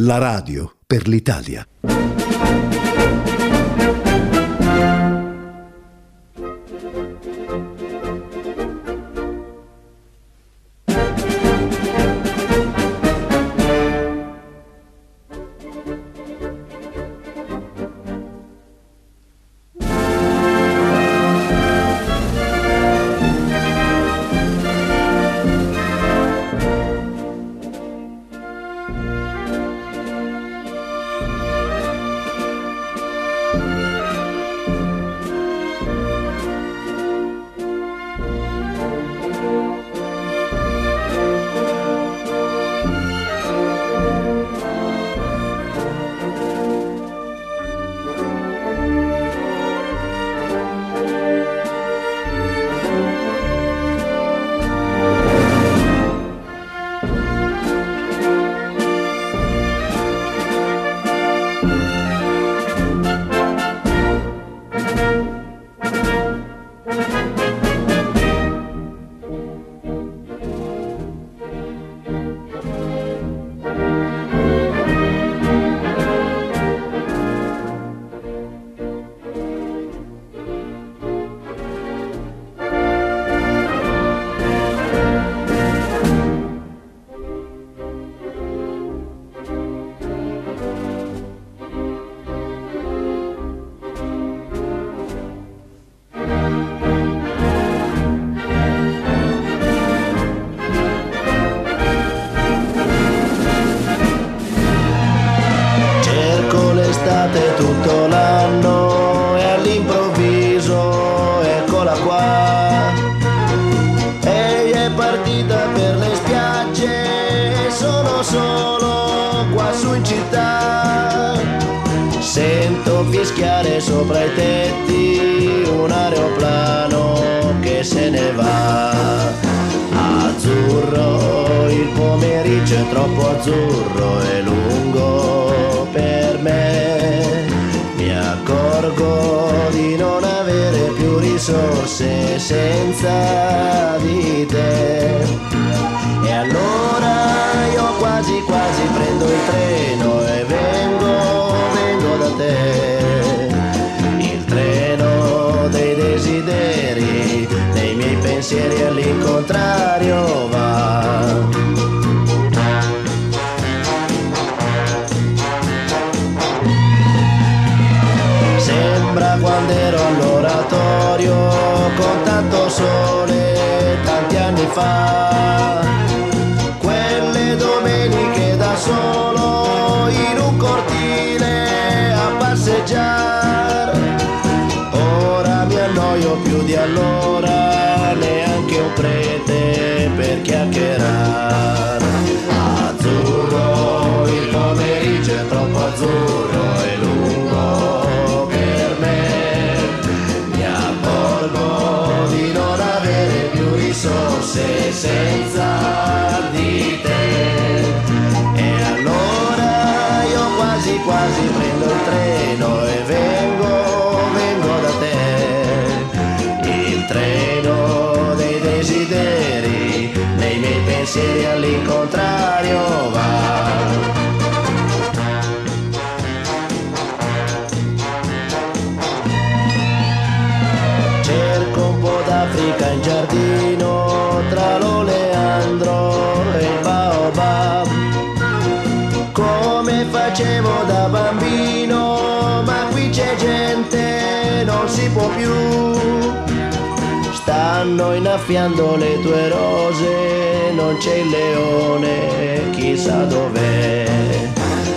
la radio per l'Italia. Città. Sento fischiare sopra i tetti un aeroplano che se ne va. Azzurro, il pomeriggio è troppo azzurro e lungo per me. Mi accorgo di non avere più risorse senza di Sembra quando ero all'oratorio con tanto sole tanti anni fa. Quelle domeniche da solo in un cortile a passeggiare. Ora mi annoio più di allora, all'incontrario va. Cerco un po' d'Africa in giardino tra l'oleandro e il baobab. Come facevo da bambino, ma qui c'è gente, non si può più. Stanno innaffiando le tue rose, non c'è il leone, chissà dov'è.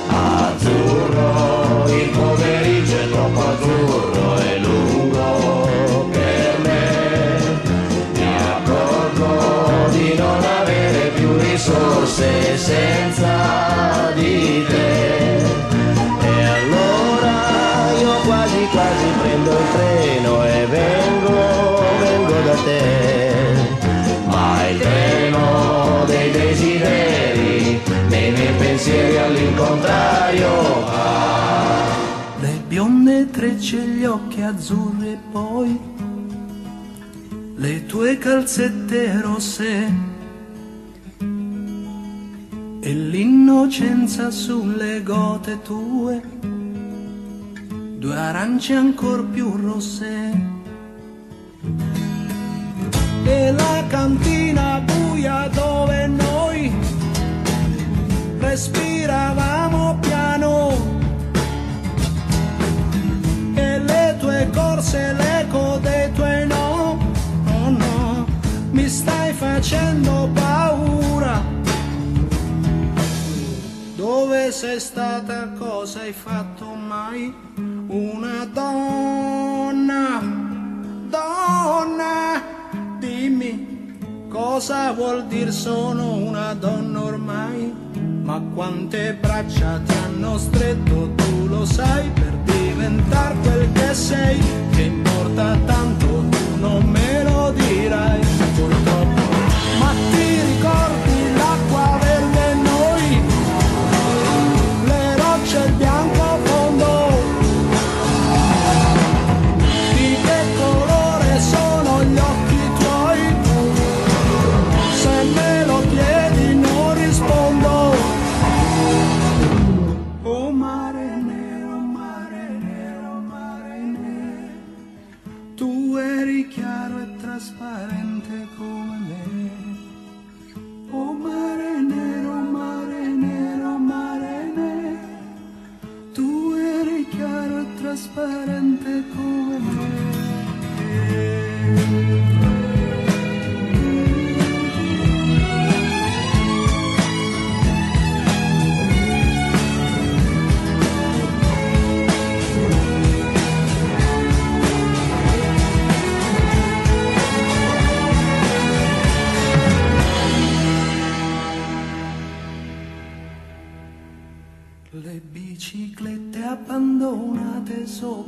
Azzurro, il pomeriggio è troppo azzurro e lungo per me. Mi accorgo di non avere più risorse senza va. Le bionde trecce, gli occhi azzurri poi le tue calzette rosse e l'innocenza sulle gote tue, due arance ancor più rosse. E la cantina buia dove noi respiravamo facendo paura. Dove sei stata, cosa hai fatto mai? Una donna, donna, dimmi cosa vuol dire sono una donna ormai? Ma quante braccia ti hanno stretto, tu lo sai, per diventare quel che sei, che importa tanto, tu non me lo dirai,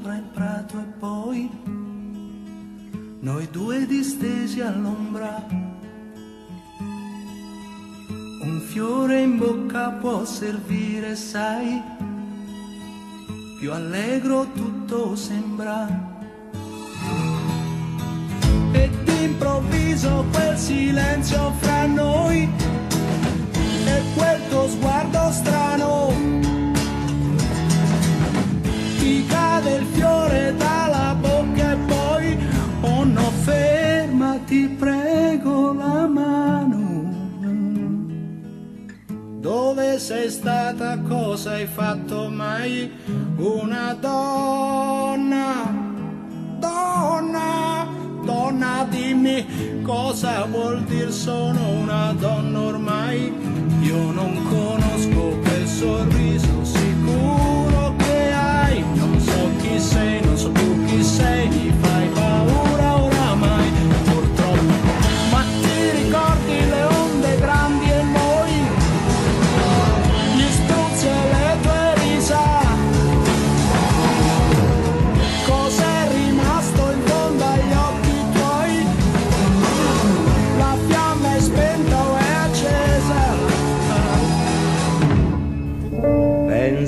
sopra il prato e poi noi due distesi all'ombra. Un fiore in bocca può servire, sai, più allegro tutto sembra. E d'improvviso quel silenzio fra noi e quel tuo sguardo strano fermati prego la mano. Dove sei stata cosa hai fatto mai? Una donna donna donna dimmi cosa vuol dire sono una donna ormai. Io non conosco quel sorriso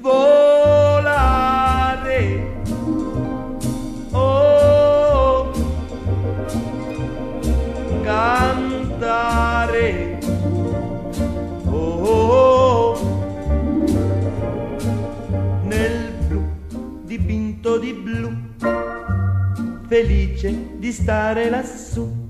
volare. Oh, cantare. Oh, nel blu dipinto di blu, felice di stare lassù.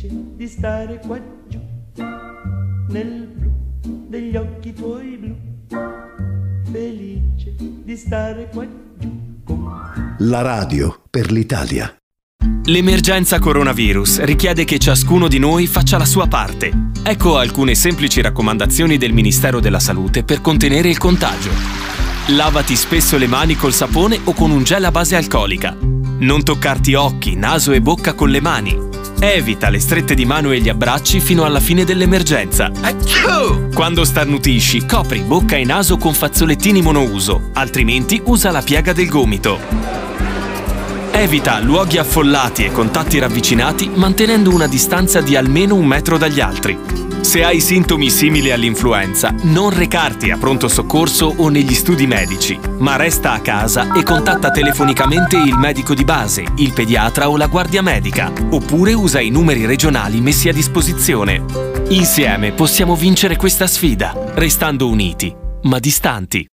felice di stare qua giù. Nel blu degli occhi tuoi blu, felice di stare qua giù. La radio per l'Italia. L'emergenza coronavirus richiede che ciascuno di noi faccia la sua parte. Ecco alcune semplici raccomandazioni del Ministero della Salute per contenere il contagio. Lavati spesso le mani col sapone o con un gel a base alcolica. Non toccarti occhi, naso e bocca con le mani. Evita le strette di mano e gli abbracci fino alla fine dell'emergenza. Quando starnutisci, copri bocca e naso con fazzolettini monouso, altrimenti usa la piega del gomito. Evita luoghi affollati e contatti ravvicinati mantenendo una distanza di almeno un metro dagli altri. Se hai sintomi simili all'influenza, non recarti a pronto soccorso o negli studi medici, ma resta a casa e contatta telefonicamente il medico di base, il pediatra o la guardia medica, oppure usa i numeri regionali messi a disposizione. Insieme possiamo vincere questa sfida, restando uniti, ma distanti.